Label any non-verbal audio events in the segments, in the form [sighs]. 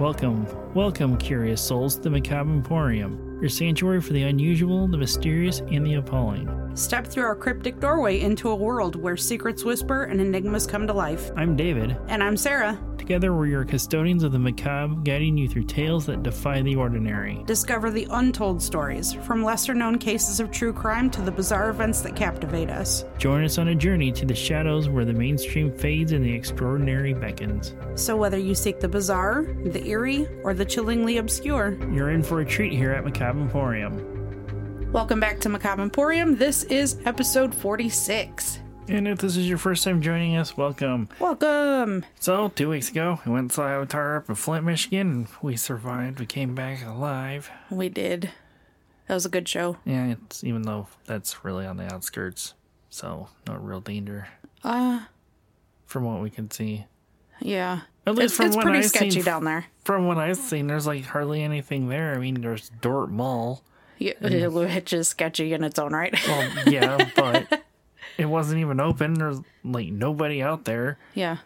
Welcome, welcome, curious souls, to the Macabre Emporium, your sanctuary for the unusual, the mysterious, and the appalling. Step through our cryptic doorway into a world where secrets whisper and enigmas come to life. I'm David. And I'm Sarah. Together, we're your custodians of the macabre, guiding you through tales that defy the ordinary. Discover the untold stories, from lesser known cases of true crime to the bizarre events that captivate us. Join us on a journey to the shadows where the mainstream fades and the extraordinary beckons. So, whether you seek the bizarre, the eerie, or the chillingly obscure, You're in for a treat here at Macabre Emporium. welcome back to Macabre Emporium. This is episode 46. And if this is your first time joining us, welcome. Welcome! So, two weeks ago, we went and saw Avatar up in Flint, Michigan, and we survived. We came back alive. We did. That was a good show. Yeah, it's even though that's really on the outskirts, so no real danger Uh, from what we can see. yeah. At least It's, from it's what pretty I've sketchy seen. down there. From what I've seen, there's like hardly anything there. I mean, there's Dort Mall. Yeah, [laughs] which is sketchy in its own right. Well, yeah, but [laughs] it wasn't even open. There's like nobody out there. yeah.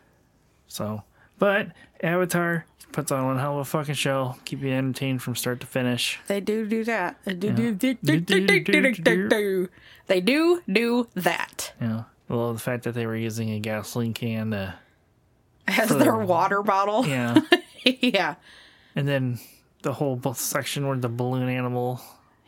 So, but Avatar puts on one hell of a fucking show. Keep you entertained from start to finish. They do do that. They do do. They that. Know, well, the fact that they were using a gasoline can to, As their the- water bottle. yeah, [laughs] yeah. and then the whole section where the balloon animal.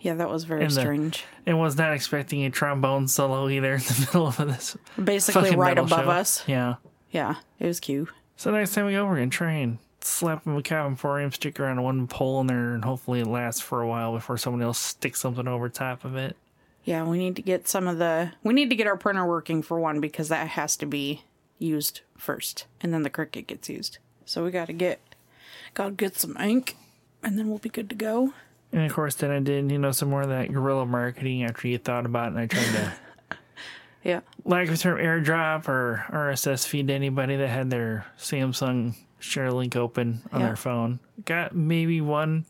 Yeah, that was very And the- strange. And was not expecting a trombone solo either in the [laughs] middle of this Basically fucking right metal above show. us. Yeah. Yeah, it was cute. So next time we go, we're gonna try and slap a Emporium sticker on one pole in there, and hopefully it lasts for a while before someone else sticks something over top of it. Yeah, we need to get some of the we need to get our printer working for one because that has to be used first. And then the Cricut gets used. So we gotta get gotta get some ink and then we'll be good to go. And of course, then I did, you know, some more of that guerrilla marketing after you thought about it, and I tried to, [laughs] Yeah. lack of term, airdrop or RSS feed to anybody that had their Samsung share link open on Yeah. their phone. Got maybe one,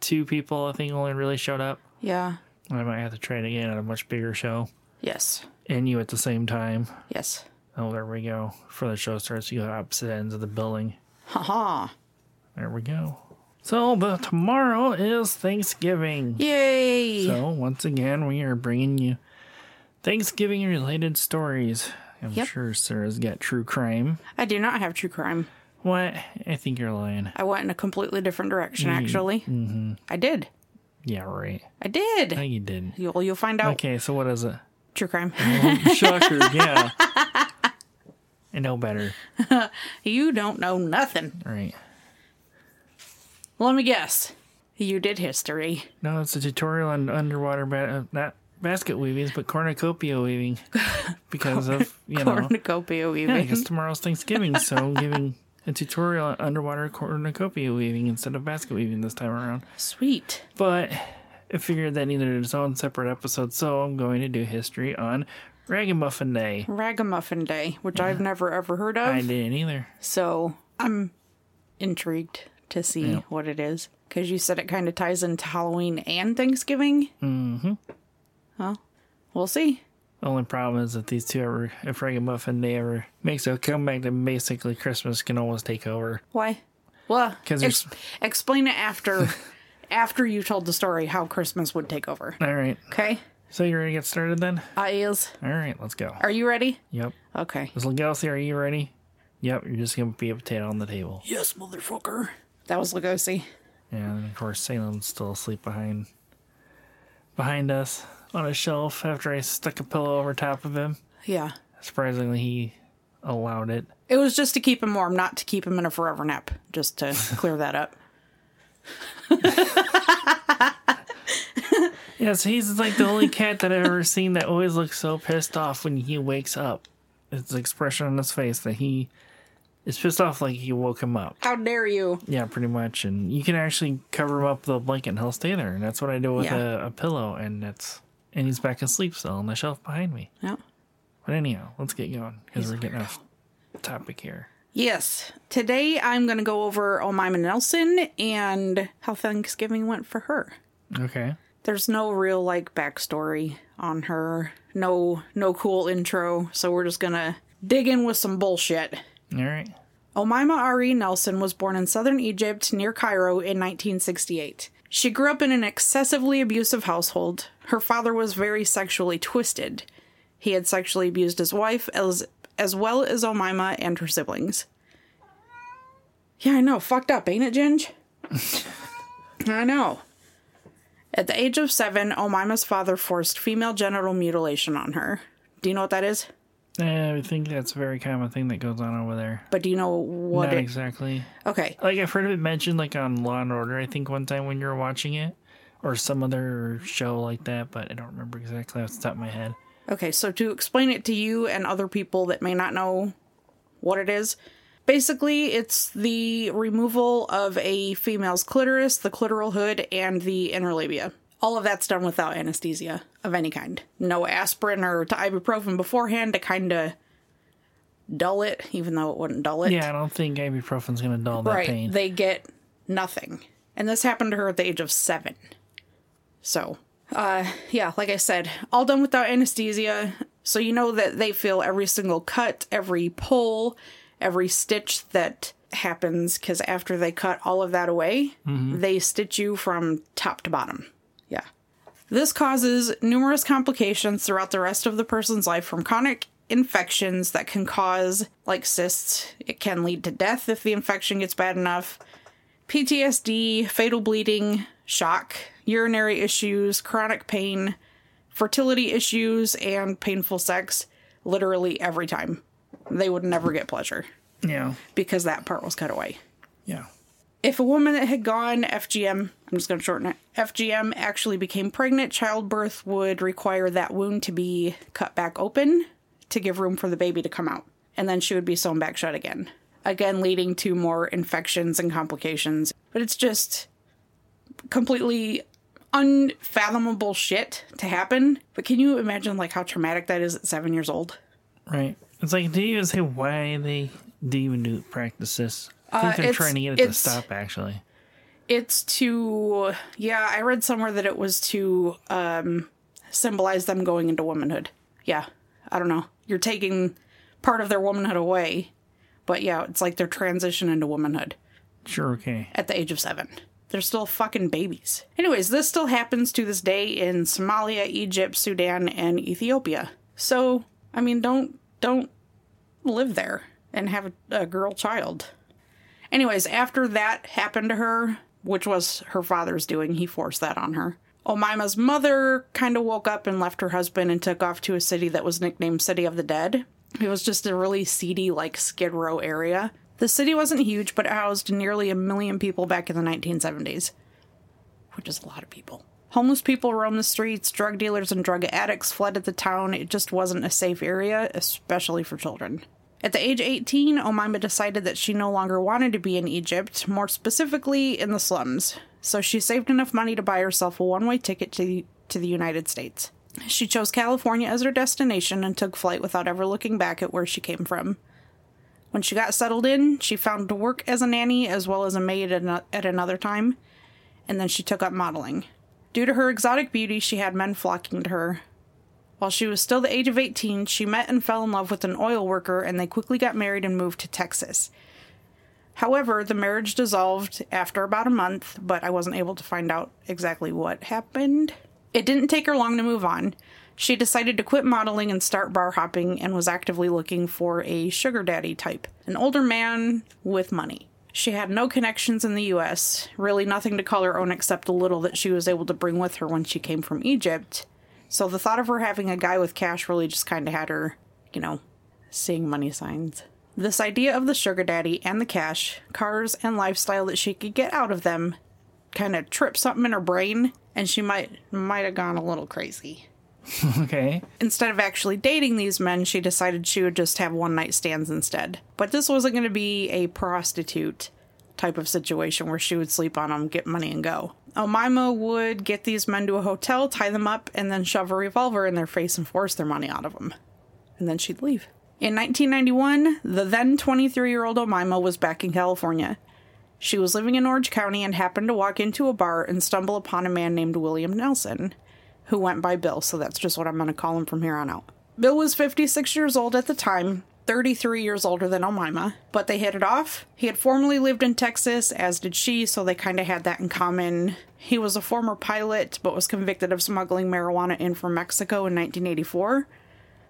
two people, I think, only really showed up. Yeah. I might have to try it again at a much bigger show. Yes. And you at the same time. Yes. Oh, there we go. For the show starts, you go opposite ends of the building. Haha. There we go. So the tomorrow is Thanksgiving. Yay. So once again, we are bringing you Thanksgiving related stories. I'm Yep. sure Sarah's got true crime. I do not have true crime. What? I think you're lying. I went in a completely different direction, actually. Mm-hmm. I did. Yeah, right. I did. No, you did. You'll you'll find out. Okay, so what is it? True crime. Shocker, [laughs] yeah. I know better. [laughs] you don't know nothing. All right. Let me guess. You did history. No, it's a tutorial on underwater, ba- uh, not basket weavings, but cornucopia weaving. [laughs] Because of, you know. Cornucopia Yeah, weaving. because tomorrow's Thanksgiving, so I'm giving a tutorial on underwater cornucopia weaving instead of basket weaving this time around. Sweet. But I figured that needed its own separate episode, so I'm going to do history on Ragamuffin Day. Ragamuffin Day, which I've never ever heard of. I didn't either. So I'm intrigued to see Yeah. what it is. Because you said it kind of ties into Halloween and Thanksgiving. Mm-hmm. Well, we'll see. Only problem is that these two ever, if Ragamuffin they ever makes a comeback, then basically Christmas can always take over. Why? Well, 'Cause ex- there's- explain it after [laughs] after you told the story how Christmas would take over. All right. Okay? So you ready to get started then? I is. All right, let's go. Are you ready? Yep. Okay. Miss Lugosi, are you ready? Yep, you're just going to be a potato on the table. Yes, motherfucker. That was Lugosi. Yeah, and of course, Salem's still asleep behind behind us on a shelf after I stuck a pillow over top of him. Yeah. Surprisingly, he allowed it. It was just to keep him warm, not to keep him in a forever nap. Just to [laughs] clear that up. [laughs] Yes, he's like the only cat that I've ever seen that always looks so pissed off when he wakes up. It's the expression on his face that he is pissed off like he woke him up. How dare you? Yeah, pretty much. And you can actually cover him up with a blanket and he'll stay there. And that's what I do with Yeah. a, a pillow. And that's and he's back asleep still on the shelf behind me. Yeah. But anyhow, let's get going because we're getting off topic here. Yes. Today I'm going to go over Omaima Nelson and how Thanksgiving went for her. Okay. There's no real like backstory on her. No no cool intro, so we're just going to dig in with some bullshit. All right. Omaima Ari Nelson was born in southern Egypt near Cairo in 1968. She grew up in an excessively abusive household. Her father was very sexually twisted. He had sexually abused his wife as as well as Omaima and her siblings. Yeah, I know. Fucked up, ain't it, Ginge? [laughs] I know. At the age of seven, Omaima's father forced female genital mutilation on her. Do you know what that is? Yeah, I think that's a very common thing that goes on over there. But do you know what Not it? exactly. Okay, Like I've heard of it mentioned, like on Law and Order. I think one time when you were watching it, or some other show like that, but I don't remember exactly off the top of my head. Okay, so to explain it to you and other people that may not know what it is, basically it's the removal of a female's clitoris, the clitoral hood, and the inner labia. All of that's done without anesthesia of any kind. No aspirin or ibuprofen beforehand to kind of dull it, even though it wouldn't dull it. Yeah, I don't think ibuprofen's gonna dull that right. pain. They get nothing. And this happened to her at the age of seven. So, uh, yeah, like I said, all done without anesthesia. So you know that they feel every single cut, every pull, every stitch that happens because after they cut all of that away, they stitch you from top to bottom. Yeah. This causes numerous complications throughout the rest of the person's life from chronic infections that can cause, like cysts. It can lead to death if the infection gets bad enough. PTSD, fatal bleeding, shock, urinary issues, chronic pain, fertility issues, and painful sex literally every time. They would never get pleasure yeah, because that part was cut away. yeah. If a woman that had gone FGM, I'm just going to shorten it, FGM actually became pregnant, childbirth would require that wound to be cut back open to give room for the baby to come out. And then she would be sewn back shut again. Again, leading to more infections and complications. But it's just completely unfathomable shit to happen. But can you imagine like how traumatic that is at seven years old? Right. It's like, do you even say why they do even do practice this? I think Uh, they're it's- trying to get it to stop. Actually, it's to yeah i read somewhere that it was to um symbolize them going into womanhood. Yeah i don't know. You're taking part of their womanhood away but yeah it's like their transition into womanhood. Sure, okay. at the age of seven. They're still fucking babies. Anyways this still happens to this day in somalia egypt sudan and ethiopia. So i mean don't don't live there and have a, a girl child Anyways, after that happened to her, which was her father's doing, he forced that on her. Omaima's mother kind of woke up and left her husband and took off to a city that was nicknamed City of the Dead. It was just a really seedy, like Skid Row area. The city wasn't huge, but it housed nearly a million people back in the 1970s, which is a lot of people. Homeless people roamed the streets, drug dealers and drug addicts flooded the town. It just wasn't a safe area, especially for children. At the age 18, Omaima decided that she no longer wanted to be in Egypt, more specifically in the slums. So she saved enough money to buy herself a one way ticket to the, to the United States. She chose California as her destination and took flight without ever looking back at where she came from. When she got settled in, she found work as a nanny as well as a maid at, at another time, and then she took up modeling. Due to her exotic beauty, she had men flocking to her, while she was still the age of 18, she met and fell in love with an oil worker and they quickly got married and moved to Texas. However, the marriage dissolved after about a month, but I wasn't able to find out exactly what happened. It didn't take her long to move on. She decided to quit modeling and start bar hopping and was actively looking for a sugar daddy type, an older man with money. She had no connections in the US, really nothing to call her own except the little that she was able to bring with her when she came from Egypt. So the thought of her having a guy with cash really just kind of had her, you know, seeing money signs. This idea of the sugar daddy and the cash, cars, and lifestyle that she could get out of them kind of tripped something in her brain, and she might might have gone a little crazy. [laughs] Okay. Instead of actually dating these men, she decided she would just have one night stands instead. But this wasn't going to be a prostitute type of situation where she would sleep on them, get money, and go. Oh, Omaima would get these men to a hotel, tie them up, and then shove a revolver in their face and force their money out of them. And then she'd leave. In 1991, the then 23 year old Omaima was back in California. She was living in Orange County and happened to walk into a bar and stumble upon a man named William Nelson, who went by Bill, so that's just what I'm going to call him from here on out. Bill was 56 years old at the time. 33 years older than Omaima, but they hit it off. He had formerly lived in Texas, as did she, so they kind of had that in common. He was a former pilot, but was convicted of smuggling marijuana in from Mexico in 1984.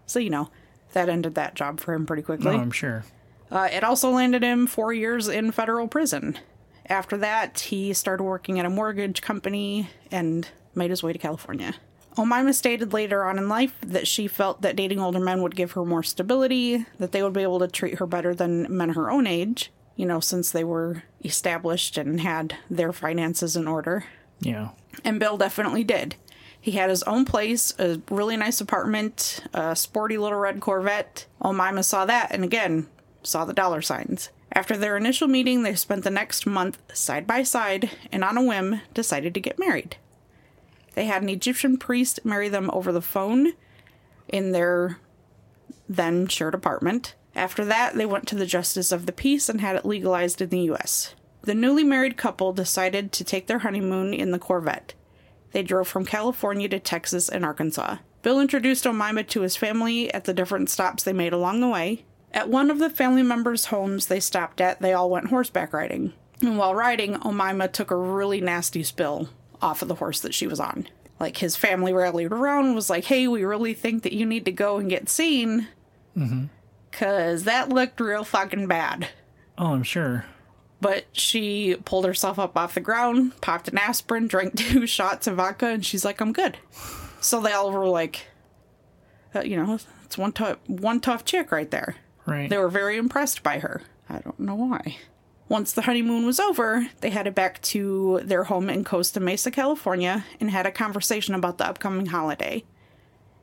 So, you know, that ended that job for him pretty quickly. No, I'm sure. Uh, it also landed him four years in federal prison. After that, he started working at a mortgage company and made his way to California. Omaima stated later on in life that she felt that dating older men would give her more stability, that they would be able to treat her better than men her own age, you know, since they were established and had their finances in order. Yeah. And Bill definitely did. He had his own place, a really nice apartment, a sporty little red Corvette. Omaima saw that and again saw the dollar signs. After their initial meeting, they spent the next month side by side and on a whim decided to get married. They had an Egyptian priest marry them over the phone in their then shared apartment. After that, they went to the Justice of the Peace and had it legalized in the US. The newly married couple decided to take their honeymoon in the Corvette. They drove from California to Texas and Arkansas. Bill introduced Omaima to his family at the different stops they made along the way. At one of the family members' homes they stopped at, they all went horseback riding. And while riding, Omaima took a really nasty spill off of the horse that she was on. Like his family rallied around was like, hey, we really think that you need to go and get seen. Because that looked real fucking bad. Oh, I'm sure. But she pulled herself up off the ground, popped an aspirin, drank [laughs] two shots of vodka, and she's like, I'm good. So they all were like, uh, you know, it's one tough, one tough chick right there. Right. They were very impressed by her. I don't know why. Once the honeymoon was over, they headed back to their home in Costa Mesa, California, and had a conversation about the upcoming holiday.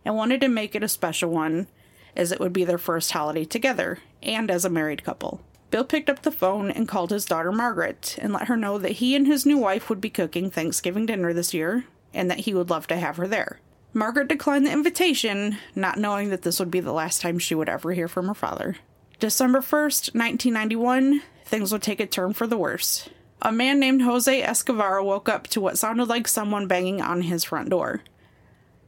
And wanted to make it a special one, as it would be their first holiday together, and as a married couple. Bill picked up the phone and called his daughter Margaret and let her know that he and his new wife would be cooking Thanksgiving dinner this year and that he would love to have her there. Margaret declined the invitation, not knowing that this would be the last time she would ever hear from her father. December 1st, 1991, things would take a turn for the worse. A man named Jose Escobar woke up to what sounded like someone banging on his front door.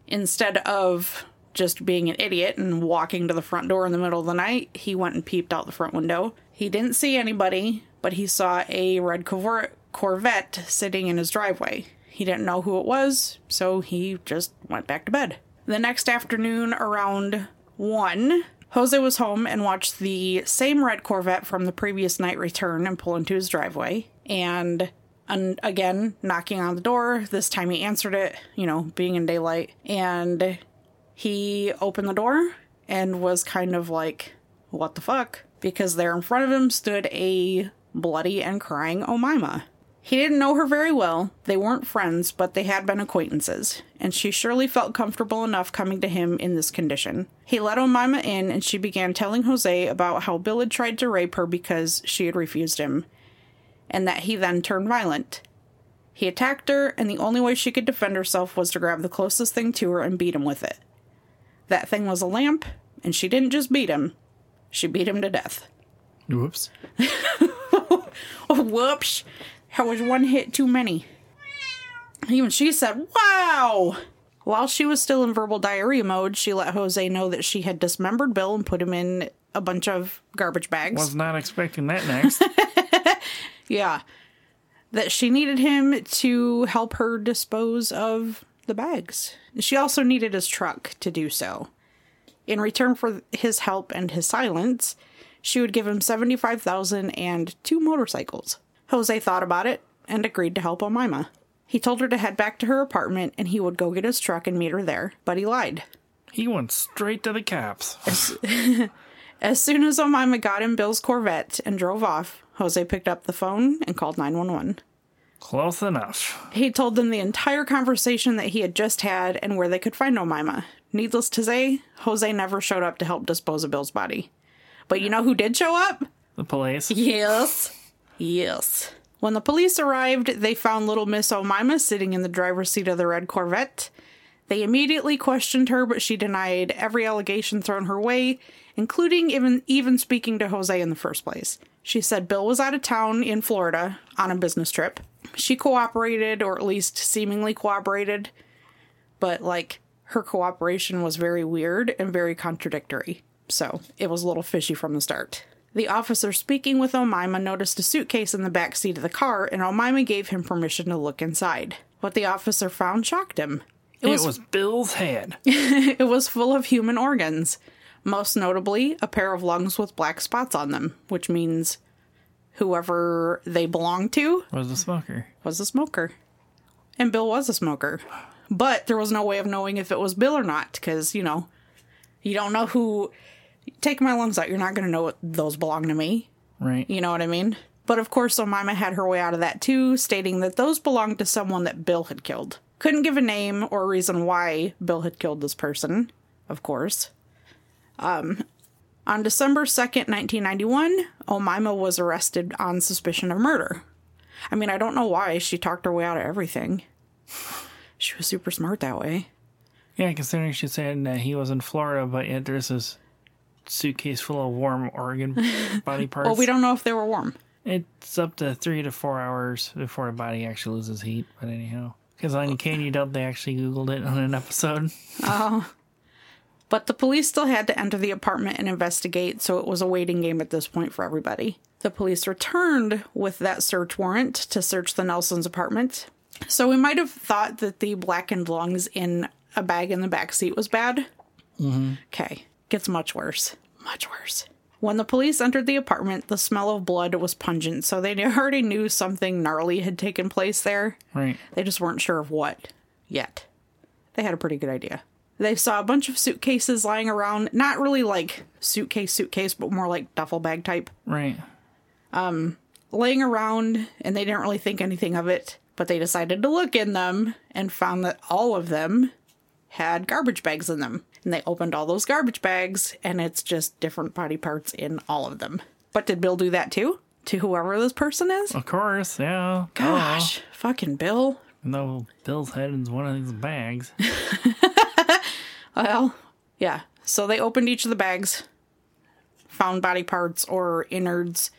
Instead of just being an idiot and walking to the front door in the middle of the night, he went and peeped out the front window. He didn't see anybody, but he saw a red Corvette sitting in his driveway. He didn't know who it was, so he just went back to bed. The next afternoon, around 1, Jose was home and watched the same red Corvette from the previous night return and pull into his driveway. And again, knocking on the door. This time he answered it, you know, being in daylight. And he opened the door and was kind of like, what the fuck? Because there in front of him stood a bloody and crying Omaima. He didn't know her very well. They weren't friends, but they had been acquaintances, and she surely felt comfortable enough coming to him in this condition. He let Omaima in, and she began telling Jose about how Bill had tried to rape her because she had refused him, and that he then turned violent. He attacked her, and the only way she could defend herself was to grab the closest thing to her and beat him with it. That thing was a lamp, and she didn't just beat him, she beat him to death. Whoops. [laughs] Whoops. That was one hit too many. Even she said, wow! While she was still in verbal diarrhea mode, she let Jose know that she had dismembered Bill and put him in a bunch of garbage bags. Was not expecting that next. [laughs] Yeah. That she needed him to help her dispose of the bags. She also needed his truck to do so. In return for his help and his silence, she would give him 75,000 and two motorcycles. Jose thought about it and agreed to help Omaima. He told her to head back to her apartment and he would go get his truck and meet her there, but he lied. he went straight to the caps. [laughs] As soon as Omaima got in Bill's Corvette and drove off, Jose picked up the phone and called 911. Close enough. He told them the entire conversation that he had just had and where they could find Omaima. Needless to say, Jose never showed up to help dispose of Bill's body. But you know who did show up? The police. Yes. Yes. When the police arrived, they found little Miss Omaima sitting in the driver's seat of the red Corvette. They immediately questioned her, but she denied every allegation thrown her way, including even even speaking to Jose in the first place. She said Bill was out of town in Florida on a business trip. She cooperated, or at least seemingly cooperated, but like her cooperation was very weird and very contradictory. So it was a little fishy from the start. The officer speaking with Omaima noticed a suitcase in the back seat of the car, and Omaima gave him permission to look inside. What the officer found shocked him. It was, Bill's head. [laughs] It was full of human organs, most notably a pair of lungs with black spots on them, which means whoever they belonged to Was a smoker. was a smoker. And Bill was a smoker. But there was no way of knowing if it was Bill or not, because, you know, you don't know who. Take my lungs out, you're not going to know what those belong to me. Right. You know what I mean? But of course, Omaima had her way out of that too, stating that those belonged to someone that Bill had killed. Couldn't give a name or reason why Bill had killed this person, of course. Um, on December 2nd, 1991, Omaima was arrested on suspicion of murder. I mean, I don't know why she talked her way out of everything. She was super smart that way. Yeah, considering she said that he was in Florida, but yet there's this suitcase full of warm organ [laughs] body parts. Well, we don't know if they were warm. It's up to three to four hours before the body actually loses heat. But anyhow, because on Can You Doubt they actually Googled it on an episode. [laughs] Oh. But the police still had to enter the apartment and investigate, so it was a waiting game at this point for everybody. The police returned with that search warrant to search the Nelsons' apartment. So we might have thought that the blackened lungs in a bag in the back seat was bad. Mm-hmm. Okay, gets much worse. Much worse. When the police entered the apartment, the smell of blood was pungent, so they [laughs] already knew something gnarly had taken place there. Right. They just weren't sure of what yet. They had a pretty good idea. They saw a bunch of suitcases lying around, not really like suitcase, suitcase, but more like duffel bag type, Right. Um laying around, and they didn't really think anything of it, but they decided to look in them and found that all of them had garbage bags in them. And they opened all those garbage bags, and it's just different body parts in all of them. But did Bill do that too? To whoever this person is? Of course. Yeah. Gosh, oh, fucking Bill. Oh, no, Bill's head is one of these bags. [laughs] Well, yeah. So they opened each of the bags, found body parts or innards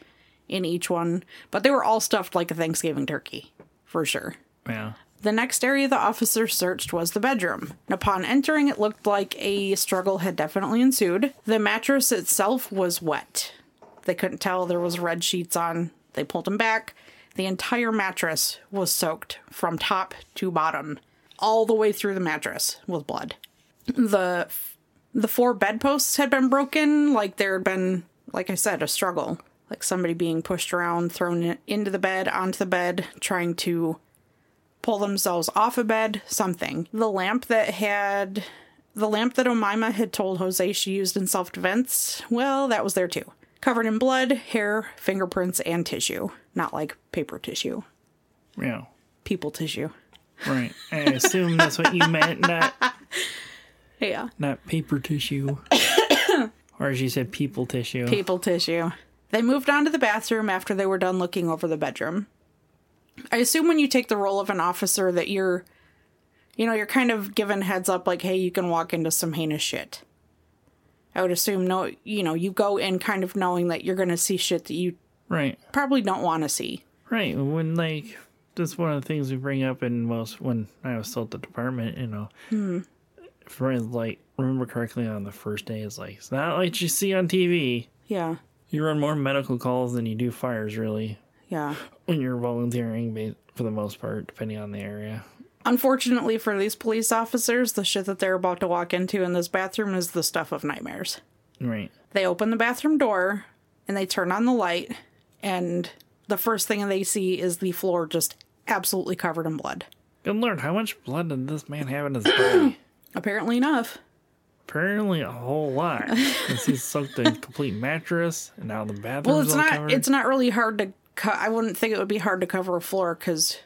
in each one, but they were all stuffed like a Thanksgiving turkey, for sure. Yeah. The next area the officer searched was the bedroom. Upon entering, it looked like a struggle had definitely ensued. The mattress itself was wet. They couldn't tell there was red sheets on. They pulled them back. The entire mattress was soaked from top to bottom, all the way through the mattress with blood. The the four bedposts had been broken, like there had been, like I said, a struggle, like somebody being pushed around, thrown into the bed, onto the bed, trying to pull themselves off a bed, something. The lamp that had the lamp that Omaima had told Jose she used in self defense, well, that was there too. Covered in blood, hair, fingerprints, and tissue. Not like paper tissue, Yeah. people tissue. Right. I assume that's what you meant, [laughs] not Yeah. not paper tissue. or as you said, people tissue. People tissue. They moved on to the bathroom after they were done looking over the bedroom. I assume when you take the role of an officer that you're, you know, you're kind of given heads up like, hey, you can walk into some heinous shit. I would assume no, you know, you go in kind of knowing that you're going to see shit that you right. probably don't want to see. Right. When like that's one of the things we bring up in most when I was still at the department, you know. Hmm. For like remember correctly on the first day it's like it's not like you see on TV. Yeah. You run more medical calls than you do fires really Yeah. When you're volunteering for the most part depending on the area. Unfortunately for these police officers, the shit that they're about to walk into in this bathroom is the stuff of nightmares. Right. They open the bathroom door and they turn on the light, and the first thing they see is the floor just absolutely covered in blood. Good lord, how much blood did this man have in his body? [clears throat] Apparently enough. Apparently a whole lot. Because he's soaked the [laughs] complete mattress and now the bathroom. Well, it's not. covered. It's not really hard to. Co- I wouldn't think it would be hard to cover a floor because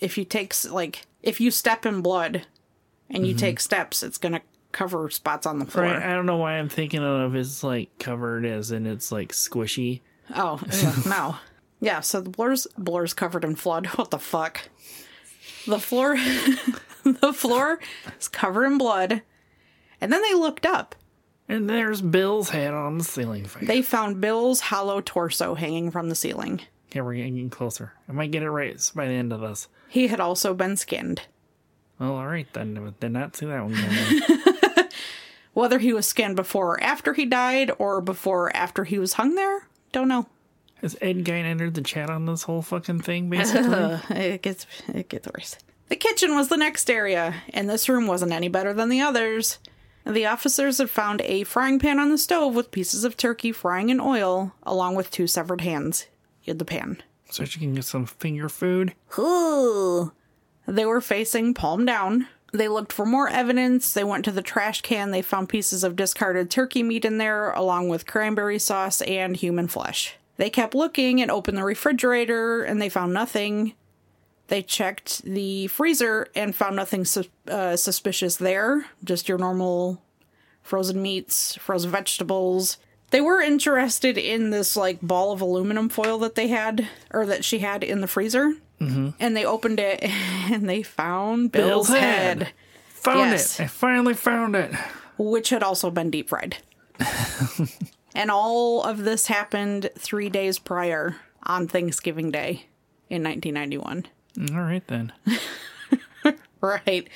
if you take like if you step in blood and you mm-hmm. take steps, it's gonna cover spots on the floor. Right, I don't know why I'm thinking of it's like covered as and it's like squishy. Oh [laughs] no. Yeah, so the floor's floor's covered in blood. [laughs] What the fuck? The floor [laughs] the floor is covered in blood. And then they looked up. And there's Bill's head on the ceiling fan. They found Bill's hollow torso hanging from the ceiling. Okay, we're getting closer. I might get it right by the end of this. He had also been skinned. Well, all right then. Did not see that one. [laughs] Whether he was skinned before or after he died, or before or after he was hung there, don't know. Has Ed Gein entered the chat on this whole fucking thing, basically? [laughs] it gets it gets worse. The kitchen was the next area, and this room wasn't any better than the others. The officers had found a frying pan on the stove with pieces of turkey frying in oil, along with two severed hands the pan. so she can get some finger food. Ooh. They were facing palm down. They looked for more evidence. They went to the trash can. They found pieces of discarded turkey meat in there, along with cranberry sauce and human flesh. They kept looking and opened the refrigerator, and they found nothing. They checked the freezer and found nothing sus- uh, suspicious there. Just your normal frozen meats, frozen vegetables. They were interested in this like ball of aluminum foil that they had, or that she had in the freezer. Mm-hmm. And they opened it [laughs] and they found Bill's, Bill's head, head. Found Yes. it. I finally found it. which had also been deep fried. [laughs] and all of this happened three days prior on Thanksgiving Day in 1991. All right then. [laughs] Right.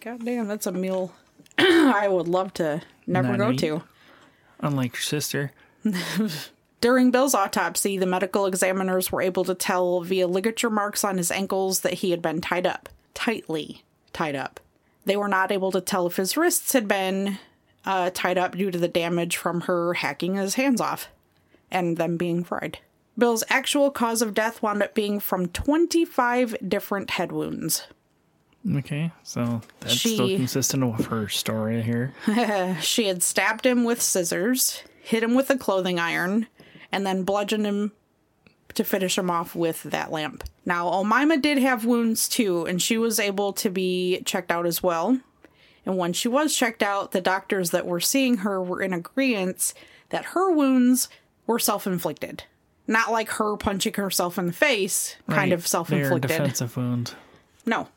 God damn, that's a meal [clears throat] I would love to never Not go eat. to. Unlike your sister. [laughs] During Bill's autopsy, the medical examiners were able to tell via ligature marks on his ankles that he had been tied up, tightly tied up. They were not able to tell if his wrists had been uh, tied up due to the damage from her hacking his hands off and them being fried. Bill's actual cause of death wound up being from 25 different head wounds. Okay, so that's She- still consistent with her story here. [laughs] She had stabbed him with scissors, hit him with a clothing iron, and then bludgeoned him to finish him off with that lamp. Now, Omaima did have wounds too, and she was able to be checked out as well. And when she was checked out, the doctors that were seeing her were in agreement that her wounds were self inflicted. Not like her punching herself in the face, kind of self inflicted. defensive wounds. No.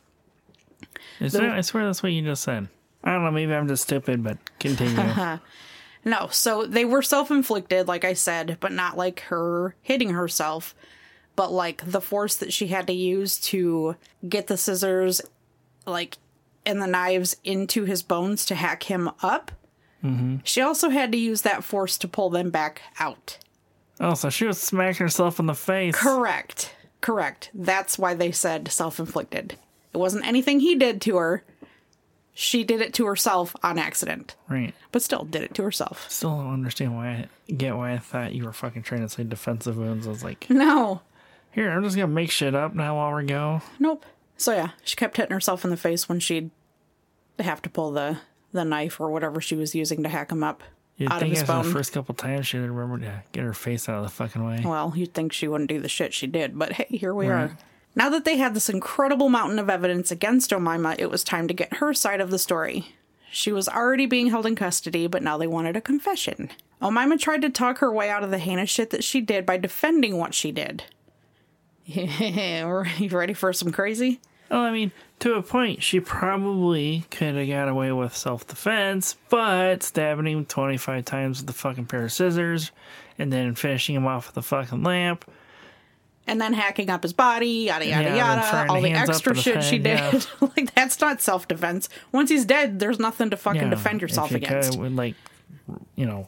Is that, I swear that's what you just said. I don't know. Maybe I'm just stupid, but continue. [laughs] No, so they were self inflicted, like I said, but not like her hitting herself, but like the force that she had to use to get the scissors, like, and the knives into his bones to hack him up. Mm-hmm. She also had to use that force to pull them back out. oh, so she was smacking herself in the face. Correct. Correct. That's why they said self inflicted. It wasn't anything he did to her. She did it to herself on accident, Right. but still did it to herself. Still don't understand why. I get why I thought you were fucking trying to say defensive wounds. I was like, No, here, I'm just gonna make shit up now while we go. Nope. So yeah, she kept hitting herself in the face when she'd have to pull the the knife or whatever she was using to hack him up You'd out of think his after bone. the first couple times she'd remember to get her face out of the fucking way. Well, you'd think she wouldn't do the shit she did, but hey, here we Right. are. Now that they had this incredible mountain of evidence against Omaima, it was time to get her side of the story. She was already being held in custody, but now they wanted a confession. Omaima tried to talk her way out of the heinous shit that she did by defending what she did. [laughs] You ready for some crazy? Well, I mean, to a point, she probably could have got away with self defense, but stabbing him 25 times with a fucking pair of scissors and then finishing him off with a fucking lamp. And then hacking up his body, yada yada Yeah, yada, all the extra shit she did. [laughs] like that's not self defense. Once he's dead, there's nothing to fucking Yeah, defend yourself you against. Could, like, you know,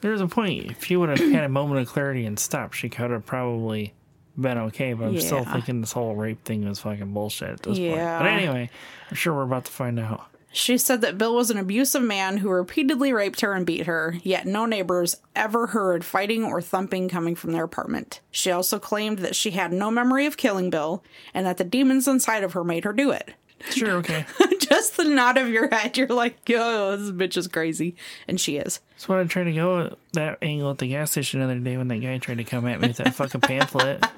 there's a point. If she would have had a moment of clarity and stopped, she could have probably been okay. But I'm still thinking this whole rape thing was fucking bullshit at this point. But anyway, I'm sure we're about to find out. She said that Bill was an abusive man who repeatedly raped her and beat her, yet no neighbors ever heard fighting or thumping coming from their apartment. She also claimed that she had no memory of killing Bill and that the demons inside of her made her do it. Sure, okay. [laughs] Just the nod of your head, you're like, yo, this bitch is crazy. And she is. That's what I tried to go at that angle at the gas station the other day when that guy tried to come at me with that fucking pamphlet. [laughs]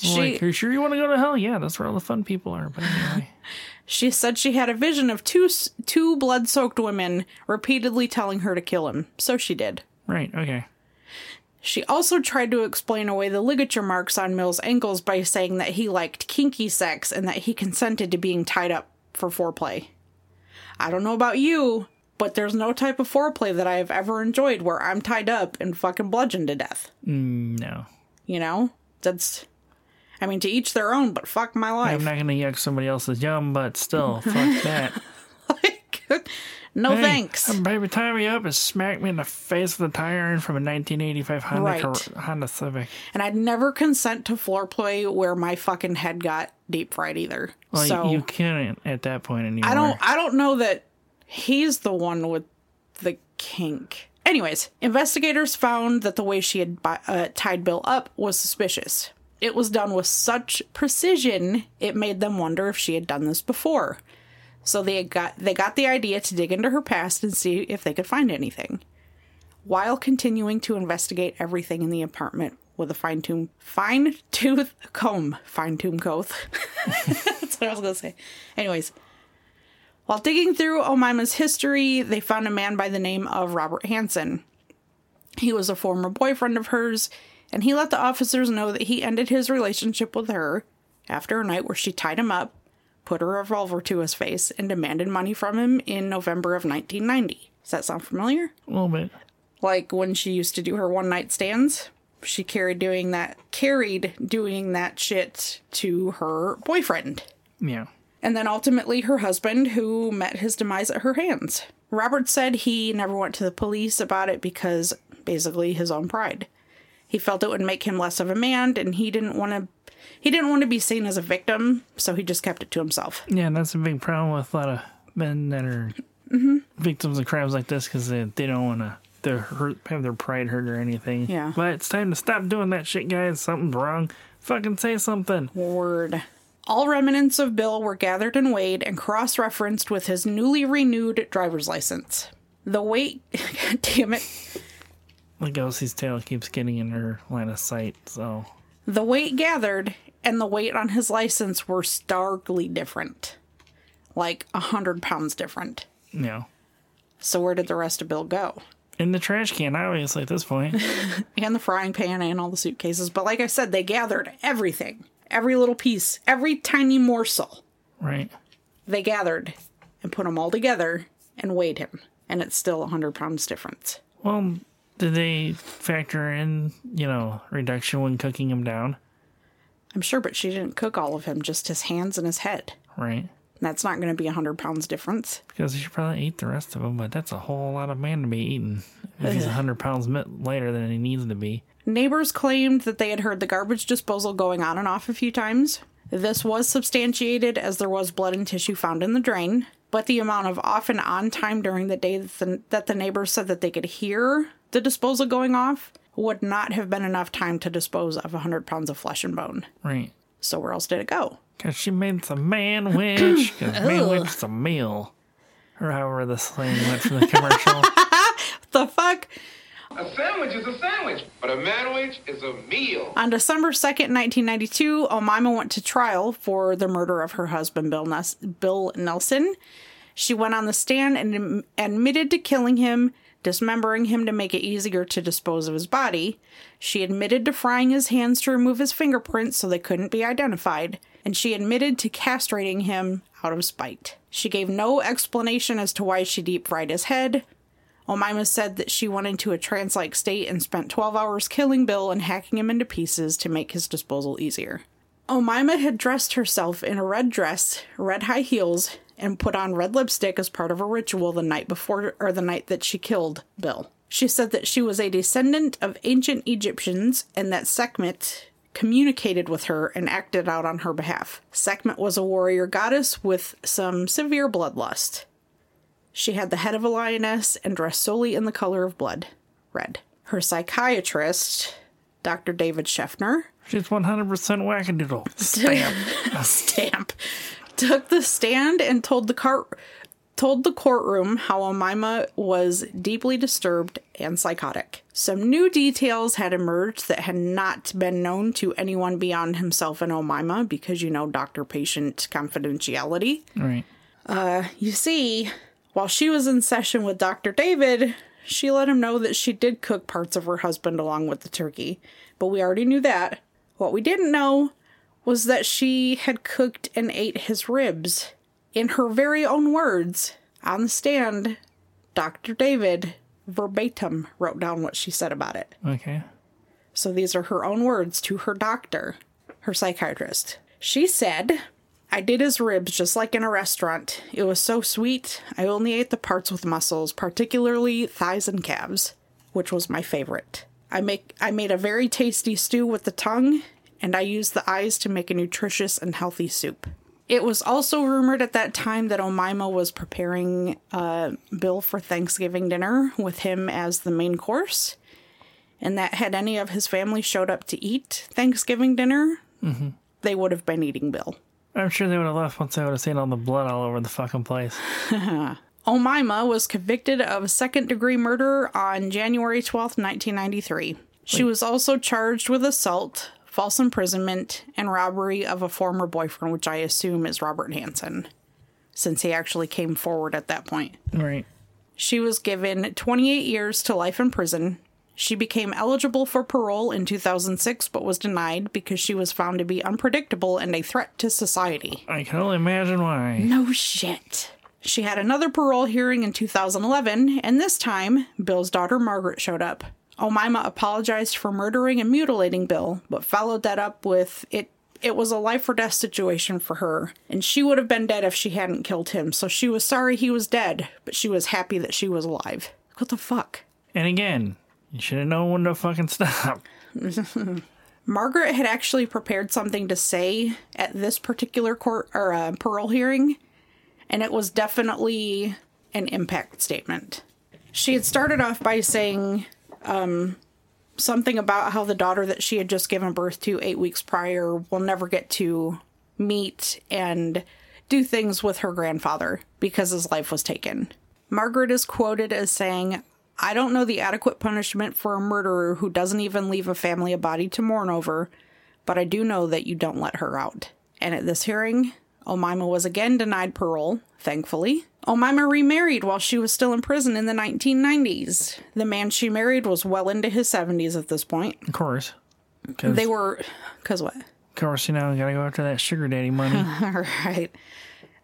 She, like, are you sure you want to go to hell? Yeah, that's where all the fun people are. But anyway, [laughs] She said she had a vision of two two blood-soaked women repeatedly telling her to kill him. So she did. right, okay. She also tried to explain away the ligature marks on Bill's ankles by saying that he liked kinky sex and that he consented to being tied up for foreplay. I don't know about you, but there's no type of foreplay that I have ever enjoyed where I'm tied up and fucking bludgeoned to death. Mm, no. You know? That's I mean to each their own, but fuck my life. I'm not going to yuck somebody else's yum, but still, fuck [laughs] that. like [laughs] no Hey, thanks. um, Baby, tie me up and smack me in the face with a tire iron from a 1985 Honda, Right. Cor- Honda Civic. And I'd never consent to floor play where my fucking head got deep fried either. Well, so you couldn't at that point anymore. I don't I don't know that he's the one with the kink. Anyways, investigators found that the way she had uh, tied Bill up was suspicious. It was done with such precision, it made them wonder if she had done this before. So they got they got the idea to dig into her past and see if they could find anything. While continuing to investigate everything in the apartment with a fine tooth fine tooth [laughs] comb, fine tooth comb. [laughs] That's what I was gonna say. Anyways, while digging through Omaima's history, they found a man by the name of Robert Hansen. He was a former boyfriend of hers, and he let the officers know that he ended his relationship with her after a night where she tied him up, put a revolver to his face, and demanded money from him in November of 1990. Does that sound familiar? A little bit. Like when she used to do her one night stands? She carried doing that carried doing that shit to her boyfriend Yeah. and then ultimately her husband, who met his demise at her hands. Robert said he never went to the police about it because basically his own pride. He felt it would make him less of a man, and he didn't want to. He didn't want to be seen as a victim, so he just kept it to himself. Yeah, and that's a big problem with a lot of men that are Mm-hmm. victims of crimes like this because they, they don't want to they're hurt, have their pride hurt or anything. Yeah. But it's time to stop doing that shit, guys. Something's wrong. Fucking say something. Word. All remnants of Bill were gathered and weighed and cross referenced with his newly renewed driver's license. The weight. [laughs] God damn it. Lugosi's tail keeps getting in her line of sight, so The weight gathered and the weight on his license were starkly different. Like a hundred pounds different. Yeah. So where did the rest of Bill go? In the trash can, obviously, at this point. [laughs] And the frying pan and all the suitcases. But like I said, they gathered everything. Every little piece, every tiny morsel. right. They gathered and put them all together and weighed him. And it's still a hundred pounds difference. Well, did they factor in, you know, reduction when cooking him down? I'm sure, but she didn't cook all of him, just his hands and his head. Right. That's not going to be a hundred pounds difference. Because he should probably eat the rest of them, but that's a whole lot of man to be eating if he's 100 pounds lighter than he needs to be. Neighbors claimed that they had heard the garbage disposal going on and off a few times. This was substantiated as there was blood and tissue found in the drain, but the amount of off and on time during the day that the, that the neighbors said that they could hear the disposal going off would not have been enough time to dispose of 100 pounds of flesh and bone. Right. So where else did it go? Because she made some man-wich. Because man-wich is a meal. Or however the slang went from the commercial. [laughs] The fuck? A sandwich is a sandwich, but a manwich is a meal. On December 2nd, 1992, Omaima went to trial for the murder of her husband, Bill, Nes- Bill Nelson. She went on the stand and am- admitted to killing him, dismembering him to make it easier to dispose of his body. She admitted to frying his hands to remove his fingerprints so they couldn't be identified. And she admitted to castrating him out of spite. She gave no explanation as to why she deep fried his head, Omaima said that she went into a trance like state and spent 12 hours killing Bill and hacking him into pieces to make his disposal easier. Omaima had dressed herself in a red dress, red high heels, and put on red lipstick as part of a ritual the night before or the night that she killed Bill. She said that she was a descendant of ancient Egyptians and that Sekhmet communicated with her and acted out on her behalf. Sekhmet was a warrior goddess with some severe bloodlust. She had the head of a lioness and dressed solely in the color of blood, red. Her psychiatrist, Dr. David Scheffner, She's 100% wackadoodle. [laughs] Stamp. stamp, took the stand and told the court told the courtroom how Omaima was deeply disturbed and psychotic. Some new details had emerged that had not been known to anyone beyond himself and Omaima because you know doctor patient confidentiality. right. Uh, you see, while she was in session with Dr. David, she let him know that she did cook parts of her husband along with the turkey. But we already knew that. What we didn't know was that she had cooked and ate his ribs. In her very own words, on the stand, Dr. David verbatim wrote down what she said about it. Okay. So these are her own words to her doctor, her psychiatrist. She said, I did his ribs just like in a restaurant. It was so sweet. I only ate the parts with muscles, particularly thighs and calves, which was my favorite. I make I made a very tasty stew with the tongue, and I used the eyes to make a nutritious and healthy soup. It was also rumored at that time that Omaima was preparing uh, Bill for Thanksgiving dinner with him as the main course, and that had any of his family showed up to eat Thanksgiving dinner, they would have been eating Bill. I'm sure they would have left once they would have seen all the blood all over the fucking place. [laughs] Omaima was convicted of second degree murder on January 12th, 1993. She was also charged with assault, false imprisonment, and robbery of a former boyfriend, which I assume is Robert Hansen, since he actually came forward at that point. Right. She was given 28 years to life in prison. She became eligible for parole in 2006 but was denied because she was found to be unpredictable and a threat to society. I can only imagine why. No shit. She had another parole hearing in 2011, and this time, Bill's daughter Margaret showed up. Omaima apologized for murdering and mutilating Bill, but followed that up with it it was a life or death situation for her, and she would have been dead if she hadn't killed him, so she was sorry he was dead, but she was happy that she was alive. What the fuck? And again, you should have known when to fucking stop. [laughs] Margaret had actually prepared something to say at this particular court or uh, parole hearing, and it was definitely an impact statement. She had started off by saying um, something about how the daughter that she had just given birth to eight weeks prior will never get to meet and do things with her grandfather because his life was taken. Margaret is quoted as saying, I don't know the adequate punishment for a murderer who doesn't even leave a family a body to mourn over, but I do know that you don't let her out. And at this hearing, Omaima was again denied parole, thankfully. Omaima remarried while she was still in prison in the 1990s. The man she married was well into his 70s at this point. Of course. Because, They were. Because what? of course, you know, you gotta go after that sugar daddy money. [laughs] All right.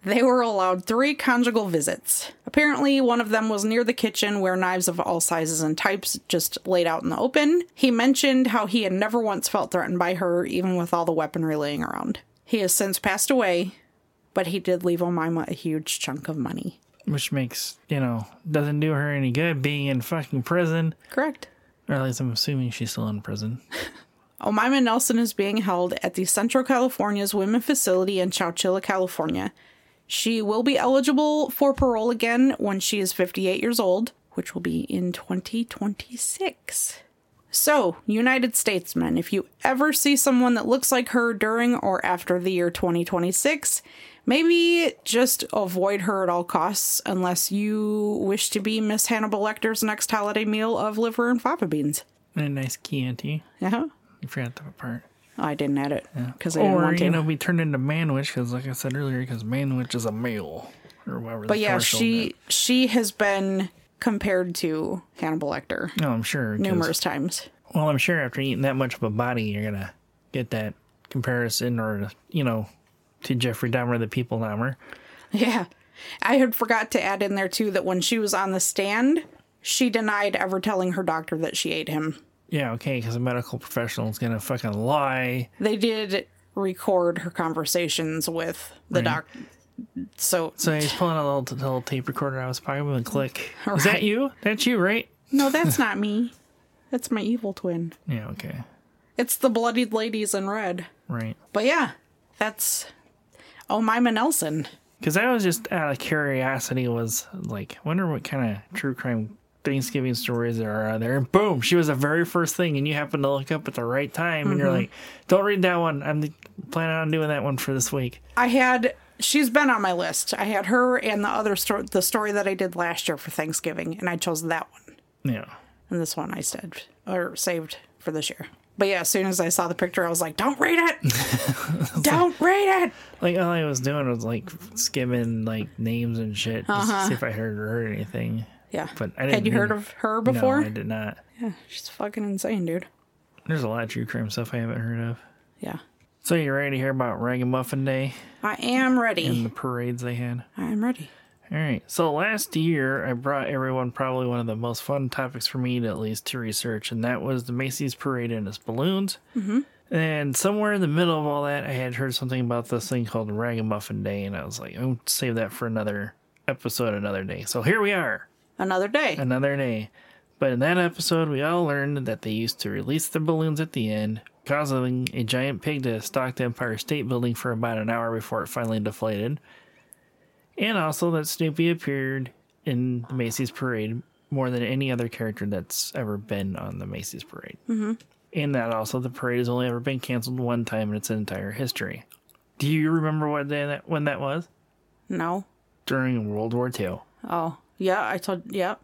They were allowed three conjugal visits. Apparently, one of them was near the kitchen where knives of all sizes and types just laid out in the open. He mentioned how he had never once felt threatened by her, even with all the weaponry laying around. He has since passed away, but he did leave Omaima a huge chunk of money. which makes, you know, doesn't do her any good being in fucking prison. Correct. Or at least I'm assuming she's still in prison. [laughs] Omaima Nelson is being held at the Central California's Women Facility in Chowchilla, California. She will be eligible for parole again when she is 58 years old, which will be in 2026. So, United Statesmen, if you ever see someone that looks like her during or after the year 2026, maybe just avoid her at all costs unless you wish to be Miss Hannibal Lecter's next holiday meal of liver and fava beans. And a nice Chianti. Yeah. Uh-huh. You forgot that part. I didn't add it because I didn't Or, want to. you know, be turned into Manwich, because like I said earlier, because Manwich is a male. Or whatever But yeah, she she has been compared to Hannibal Lecter No, I'm sure numerous times. Well, I'm sure after eating that much of a body, you're going to get that comparison or, you know, to Jeffrey Dahmer, the people Dahmer. Yeah. I had forgot to add in there too that when she was on the stand, she denied ever telling her doctor that she ate him. Yeah, okay, because a medical professional is going to fucking lie. They did record her conversations with the Right. doctor. So, So he's pulling a little, little tape recorder out of his pocket and click. Is that you? That's you, right? no, that's not me. That's my evil twin. Yeah, okay. It's the bloodied ladies in red. Right. But yeah, that's Omaima Nelson. Because I was just out of curiosity, was like, wonder what kind of true crime Thanksgiving stories there are out there. And boom, she was the very first thing, and you happen to look up at the right time, and you're Mm-hmm. like, don't read that one. I'm planning on doing that one for this week. I had she's been on my list. I had her and the other story, the story that I did last year for Thanksgiving, and I chose that one. Yeah. And this one I said or saved for this year. But yeah, as soon as I saw the picture, I was like, "Don't read it! [laughs] [laughs] Don't read it!" Like all I was doing was like skimming like names and shit just to uh-huh. see if I heard or heard anything. Yeah. But I didn't had you heard of her before? No, I did not. Yeah, she's fucking insane, dude. There's a lot of true crime stuff I haven't heard of. Yeah, So you ready to hear about Ragamuffin Day I am ready. and the parades they had? I am ready. All right. So last year, I brought everyone probably one of the most fun topics for me to at least to research, and that was the Macy's parade and its balloons. Mm-hmm. And somewhere in the middle of all that, I had heard something about this thing called Ragamuffin Day, and I was like, I'll save that for another episode another day. So here we are, Another day. another day. But in that episode, we all learned that they used to release the balloons at the end, causing a giant pig to stalk the Empire State Building for about an hour before it finally deflated. And also that Snoopy appeared in the Macy's Parade more than any other character that's ever been on the Macy's Parade. Mm-hmm. And that also the parade has only ever been canceled one time in its entire history. Do you remember what day that when that was? no. During World War II. Oh, yeah, I told, yep.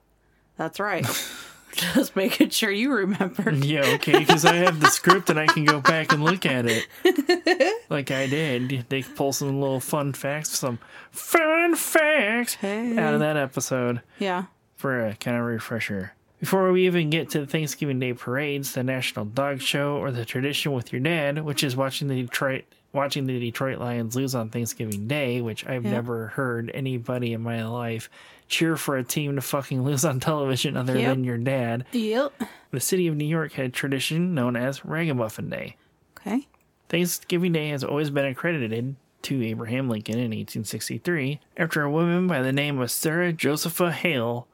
That's right. [laughs] [laughs] Just making sure you remember. Yeah, okay, because I have the script and I can go back and look at it. [laughs] Like I did. They pull some little fun facts, some fun facts Hey. out of that episode Yeah. for a kind of refresher. Before we even get to the Thanksgiving Day parades, the National Dog Show, or the tradition with your dad, which is watching the Detroit watching the Detroit Lions lose on Thanksgiving Day, which I've Yeah. never heard anybody in my life cheer for a team to fucking [laughs] lose on television other Yep. than your dad. Yep. The city of New York had a tradition known as Ragamuffin Day. Okay. Thanksgiving Day has always been accredited to Abraham Lincoln in 1863 after a woman by the name of Sarah Josepha Hale,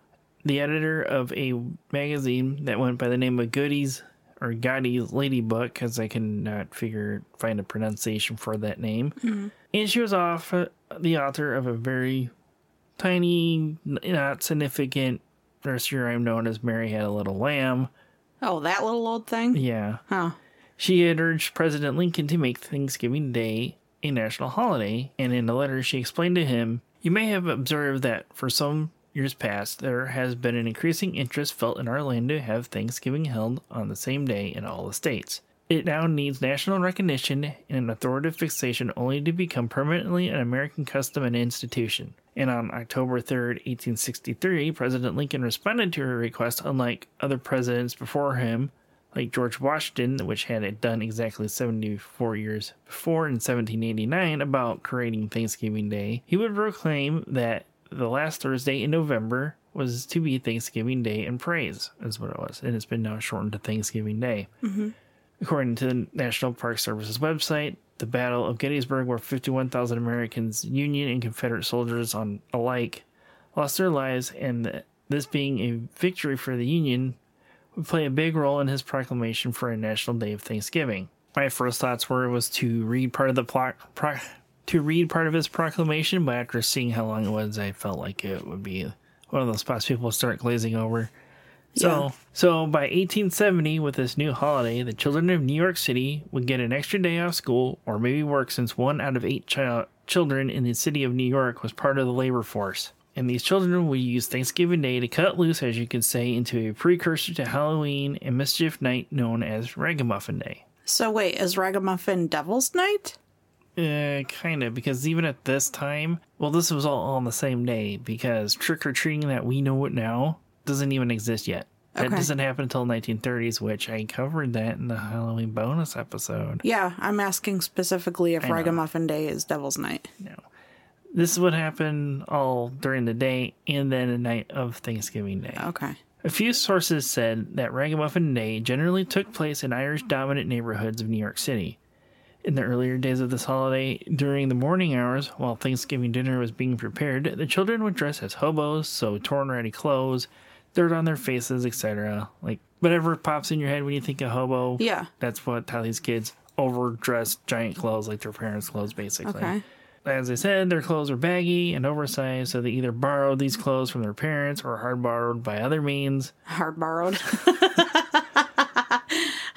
the editor of a magazine that went by the name of Goody's or Goddy's Lady Book, because I cannot figure find a pronunciation for that name. And she was off uh, the author of a very tiny, not significant nursery rhyme known as Mary Had a Little Lamb. Oh, that little old thing? Yeah. Huh. She had urged President Lincoln to make Thanksgiving Day a national holiday, and in a letter she explained to him, You may have observed that for some years past there has been an increasing interest felt in our land to have Thanksgiving held on the same day in all the states. It now needs national recognition and an authoritative fixation only to become permanently an American custom and institution. And on October 3rd, 1863, President Lincoln responded to her request, unlike other presidents before him, like George Washington, which had it done exactly 74 years before in 1789 about creating Thanksgiving Day, he would proclaim that the last Thursday in November was to be Thanksgiving Day and praise, is what it was. And it's been now shortened to Thanksgiving Day. Mm-hmm. According to the National Park Service's website, the Battle of Gettysburg, where 51,000 Americans, Union and Confederate soldiers on alike, lost their lives, and this being a victory for the Union would play a big role in his proclamation for a national day of Thanksgiving. My first thoughts were was to read part of the plot, pro, to read part of his proclamation, but after seeing how long it was, I felt like it would be one of those spots people start glazing over. So, Yeah. so by 1870, with this new holiday, the children of New York City would get an extra day off school or maybe work since one out of eight child children in the city of New York was part of the labor force. And these children would use Thanksgiving Day to cut loose, as you could say, into a precursor to Halloween and mischief night known as Ragamuffin Day. So wait, is Ragamuffin Devil's Night? Uh, kind of, because even at this time, well, this was all on the same day because trick or treating that we know it now doesn't even exist yet. That Okay. doesn't happen until 1930s, which I covered that in the Halloween bonus episode. Yeah, I'm asking specifically if. Ragamuffin Day is Devil's Night. No. This would happen all during the day and then the night of Thanksgiving Day. Okay. A few sources said that Ragamuffin Day generally took place in Irish dominant neighborhoods of New York City. In the earlier days of this holiday, during the morning hours, while Thanksgiving dinner was being prepared, the children would dress as hobos, so torn ratty clothes, dirt on their faces, etc. Like whatever pops in your head when you think of hobo. Yeah. That's what how these kids overdressed giant clothes like their parents' clothes basically. Okay. As I said, their clothes were baggy and oversized, so they either borrowed these clothes from their parents or hard borrowed by other means, Hard borrowed. [laughs]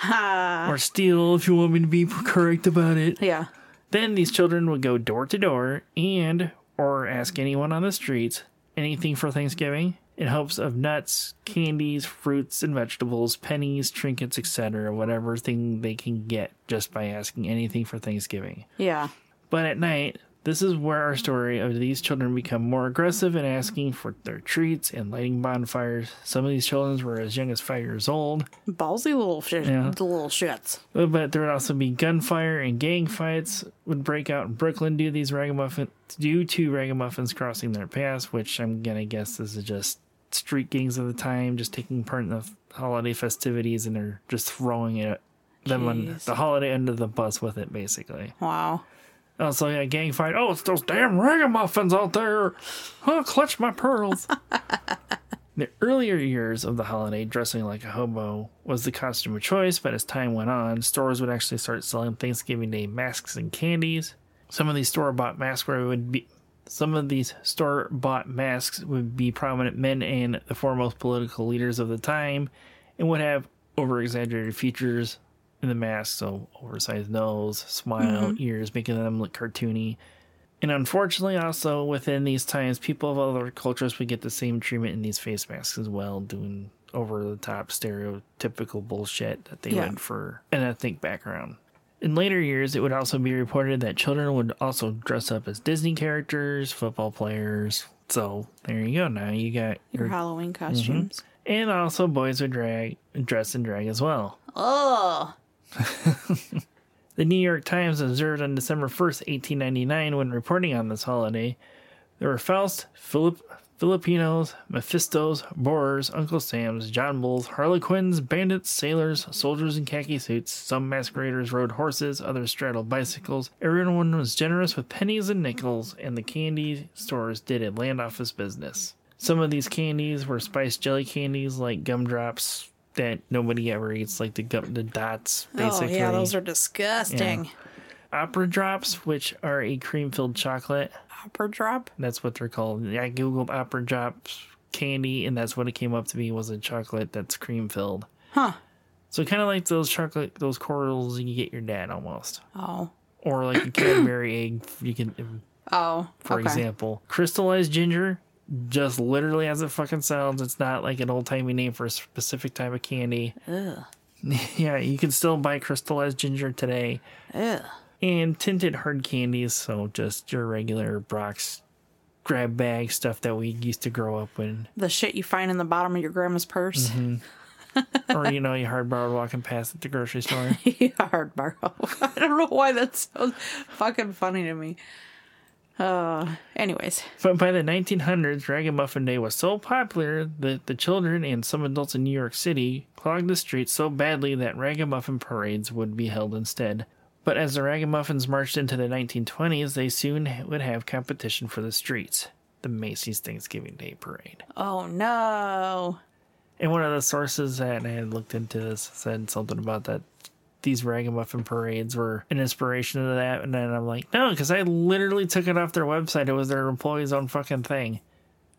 [laughs] or steal if you want me to be correct about it. yeah. Then these children would go door to door and or ask anyone on the streets anything for Thanksgiving in hopes of nuts, candies, fruits and vegetables, pennies, trinkets, etc., whatever thing they can get just by asking anything for Thanksgiving. Yeah. But at night, this is where our story of these children become more aggressive in asking for their treats and lighting bonfires. Some of these children were as young as five years old, Ballsy little shit. Yeah. Little shits. but there would also be gunfire and gang fights would break out in Brooklyn due to these ragamuffins due to ragamuffins crossing their paths, which I'm gonna guess this is just street gangs of the time, just taking part in the holiday festivities and they're just throwing it them on the holiday under the bus with it, basically. Wow. Also, yeah, gang fight. Oh, it's those damn ragamuffins out there. Oh, clutch my pearls. [laughs] the earlier years of the holiday, dressing like a hobo was the costume of choice, but as time went on, stores would actually start selling Thanksgiving Day masks and candies. Some of these store bought masks would be. Some of these store bought masks would be prominent men and the foremost political leaders of the time and would have over exaggerated features in the mask, so oversized nose, smile, mm-hmm. ears, making them look cartoony. And unfortunately, also within these times, people of other cultures would get the same treatment in these face masks as well, doing over the top stereotypical bullshit that they Yeah. would for an ethnic background. In later years, it would also be reported that children would also dress up as Disney characters, football players. So there you go. Now you got Your your, Halloween mm-hmm. costumes. and also boys would drag dress and drag as well. Oh. [laughs] The New York Times observed on December 1st, 1899, when reporting on this holiday, there were Faust, Philip, Filipinos, Mephistos, Boers, Uncle Sams, John Bulls, Harlequins, bandits, sailors, soldiers in khaki suits. Some masqueraders rode horses, others straddled bicycles. Everyone was generous with pennies and nickels, and the candy stores did a land office business. Some of these candies were spiced jelly candies like gumdrops that nobody ever eats, like the gum, the dots, basically Oh, yeah, those are disgusting. opera drops, which are a cream filled chocolate. Opera drop? That's what they're called. I googled opera drops candy, and that's what it came up to be was a chocolate that's cream filled. Huh. So kind of like those chocolate, those corals you get your dad almost, Oh. or like a [clears throat] Cadbury egg. You can, Oh. for okay. example, crystallized ginger. Just literally as it fucking sounds. It's not like an old timey name for a specific type of candy. Ugh. [laughs] Yeah, you can still buy crystallized ginger today. Ugh. and tinted hard candies. So just your regular Brach's grab bag stuff that we used to grow up with, The shit you find in the bottom of your grandma's purse. Mm-hmm. [laughs] or you know, you hard borrowed walking past at the grocery store. [laughs] you Hard borrow. I don't know why that's so fucking funny to me. Uh, anyways, but by the 1900s, Ragamuffin Day was so popular that the children and some adults in New York City clogged the streets so badly that ragamuffin parades would be held instead. But as the ragamuffins marched into the 1920s, they soon would have competition for the streets. The Macy's Thanksgiving Day Parade. oh no. And one of the sources that I had looked into this said something about that these ragamuffin parades were an inspiration to that. And then I'm like, no, because I literally took it off their website. It was their employees' own fucking thing,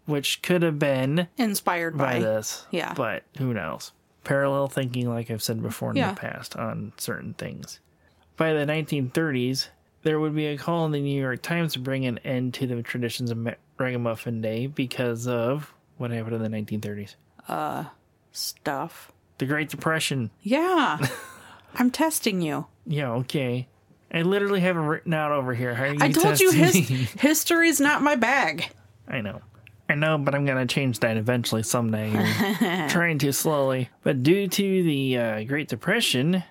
which could have been Inspired by by. this. Yeah. But who knows? Parallel thinking, like I've said before in Yeah. the past, on certain things. By the 1930s, there would be a call in the New York Times to bring an end to the traditions of Ragamuffin Day because of what happened in the 1930s. Uh, Stuff. The Great Depression. Yeah. [laughs] I'm testing you. Yeah, okay. I literally have it written out over here. How are you I told you his [laughs] history's not my bag. I know. I know, but I'm going to change that eventually someday. [laughs] Trying to slowly. But due to the uh, Great Depression,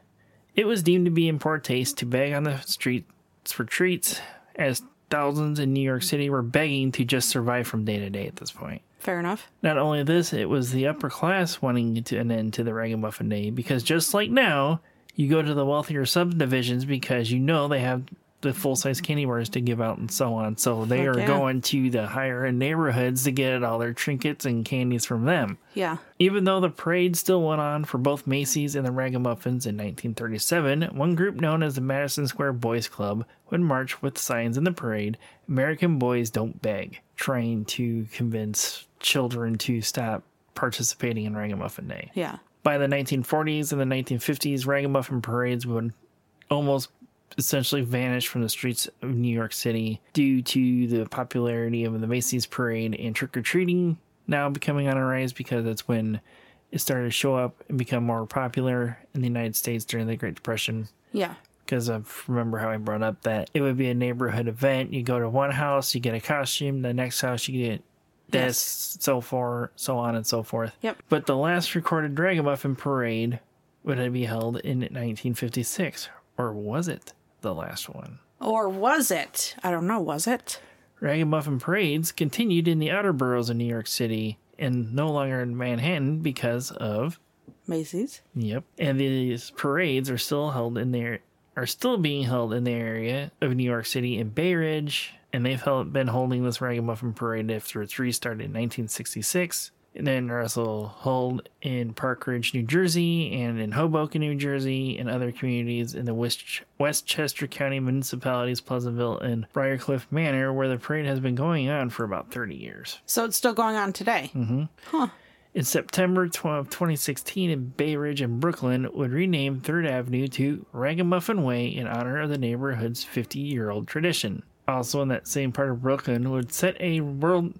it was deemed to be in poor taste to beg on the streets for treats, as thousands in New York City were begging to just survive from day to day at this point. Fair enough. Not only this, it was the upper class wanting to an end to the Ragamuffin Day because just like now, you go to the wealthier subdivisions because you know they have the full size candy bars to give out and so on. So they Fuck are yeah. going to the higher end neighborhoods to get all their trinkets and candies from them. Yeah. Even though the parade still went on for both Macy's and the Ragamuffins in 1937, one group known as the Madison Square Boys Club would march with signs in the parade American Boys Don't Beg, trying to convince children to stop participating in Ragamuffin Day. Yeah. By the 1940s and the 1950s, Ragamuffin parades would almost essentially vanish from the streets of New York City due to the popularity of the Macy's parade and trick or treating now becoming on a rise because that's when it started to show up and become more popular in the United States during the Great Depression. Yeah. Because I remember how I brought up that it would be a neighborhood event. You go to one house, you get a costume. The next house, you get this, so far, so on and so forth. Yep. But the last recorded Ragamuffin parade would be held in 1956, or was it the last one? Or was it? I don't know. Was it? Ragamuffin parades continued in the outer boroughs of New York City and no longer in Manhattan because of Macy's. Yep. And these parades are still held in there are still being held in the area of New York City in Bay Ridge, and they've held, been holding this Ragamuffin Parade after its restart in 1966. And then they're held in Park Ridge, New Jersey, and in Hoboken, New Jersey, and other communities in the West, Westchester County municipalities, Pleasantville, and Briarcliff Manor, where the parade has been going on for about 30 years. So it's still going on today. Mm-hmm. In September 12, 2016, in Bay Ridge and Brooklyn would rename 3rd Avenue to Ragamuffin Way in honor of the neighborhood's 50 year old tradition. Also, in that same part of Brooklyn, would set a world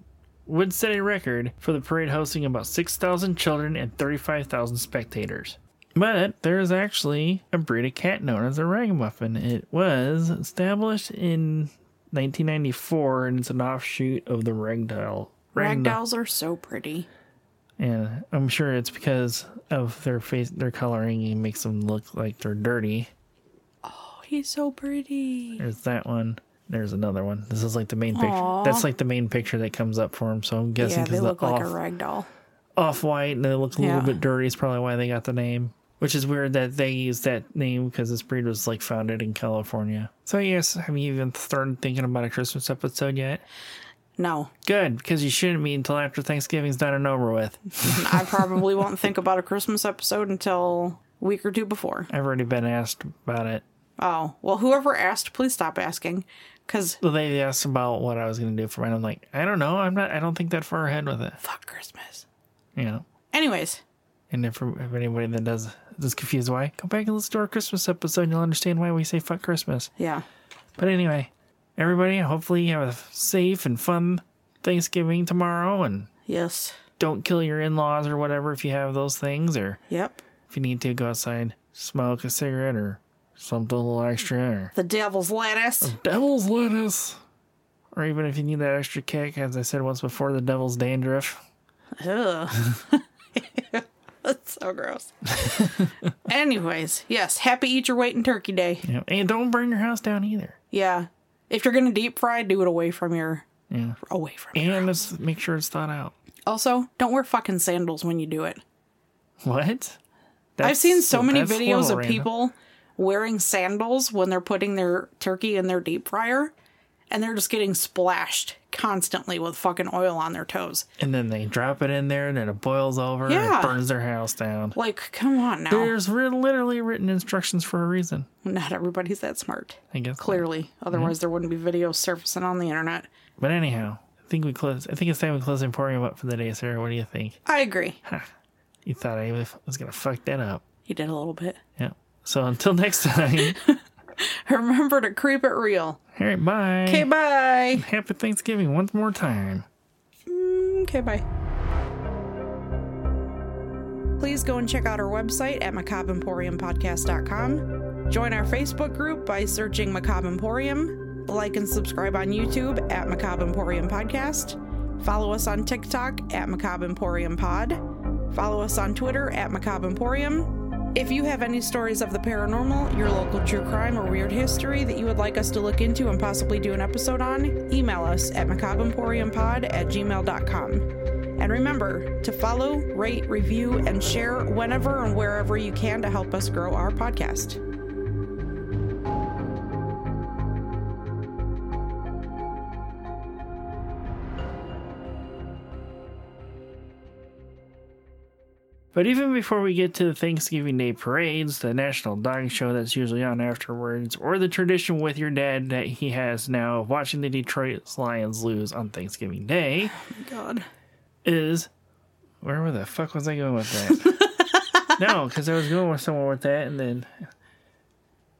would set a record for the parade hosting about 6,000 children and 35,000 spectators. But there is actually a breed of cat known as a ragamuffin. It was established in 1994 and it's an offshoot of the ragdoll. Ragdolls are so pretty. And I'm sure it's because of their face, their coloring, it makes them look like they're dirty. Oh, he's so pretty. There's that one. There's another one. This is like the main picture. That's like the main picture that comes up for him. So I'm guessing Yeah, because they the look like a rag doll. off white and they look a Yeah. little bit dirty is probably why they got the name. Which is weird that they used that name because this breed was like founded in California. So yes, have you even started thinking about a Christmas episode yet? No, Good, because you shouldn't be until after Thanksgiving's done and over with. [laughs] I probably [laughs] won't think about a Christmas episode until a week or two before. I've already been asked about it. Oh, well, whoever asked, please stop asking. Because Well, they asked about what I was going to do for mine. I'm like, I don't know. I'm not. I don't think that far ahead with it. fuck Christmas. You know. Anyways, And if, if anybody that does is confused why, go back and listen to our Christmas episode. and You'll understand why we say fuck Christmas. yeah. But anyway, everybody, hopefully you have a safe and fun Thanksgiving tomorrow, and Yes. don't kill your in-laws or whatever if you have those things, or Yep. if you need to go outside, smoke a cigarette or something a little extra, or The devil's lettuce. devil's lettuce. Or even if you need that extra kick, as I said once before, the devil's dandruff. Ugh. [laughs] That's so gross. [laughs] Anyways, yes. Happy Eat Your Weight in Turkey Day. Know, and don't burn your house down either. Yeah. If you're gonna deep fry, do it away from your Yeah. away from your And let's make sure it's thought out. Also, don't wear fucking sandals when you do it. What? I've seen so many videos of random. people wearing sandals when they're putting their turkey in their deep fryer and they're just getting splashed constantly with fucking oil on their toes. And then they drop it in there, and then it boils over and Yeah. it burns their house down. Like, come on now. There's re- literally written instructions for a reason. Not everybody's that smart. I guess. Clearly. Mm-hmm. Otherwise, there wouldn't be videos surfacing on the internet. But anyhow, I think we close. I think it's time we close Emporium up for the day, Sarah. What do you think? I agree. You thought I was gonna fuck that up? You did a little bit. Yeah. So until [laughs] next time. [laughs] Remember to creep it real. all right. Bye. Okay, bye. Happy Thanksgiving once more time. Mm, okay, bye. Please go and check out our website at macabemporiumpodcast.com. Join our Facebook group by searching Macabre Emporium. Like and subscribe on YouTube at Macabre Emporium Podcast. Follow us on TikTok at Macabre Emporium Pod. Follow us on Twitter at Macabre Emporium. If you have any stories of the paranormal, your local true crime, or weird history that you would like us to look into and possibly do an episode on, email us at macabemporiumpod at gmail.com. And remember to follow, rate, review, and share whenever and wherever you can to help us grow our podcast. But even before we get to the Thanksgiving Day parades, the National Dog Show that's usually on afterwards, or the tradition with your dad that he has now of watching the Detroit Lions lose on Thanksgiving Day, [sighs] Oh God. is where the fuck was I going with that? [laughs] no, because I was going with somewhere with that, and then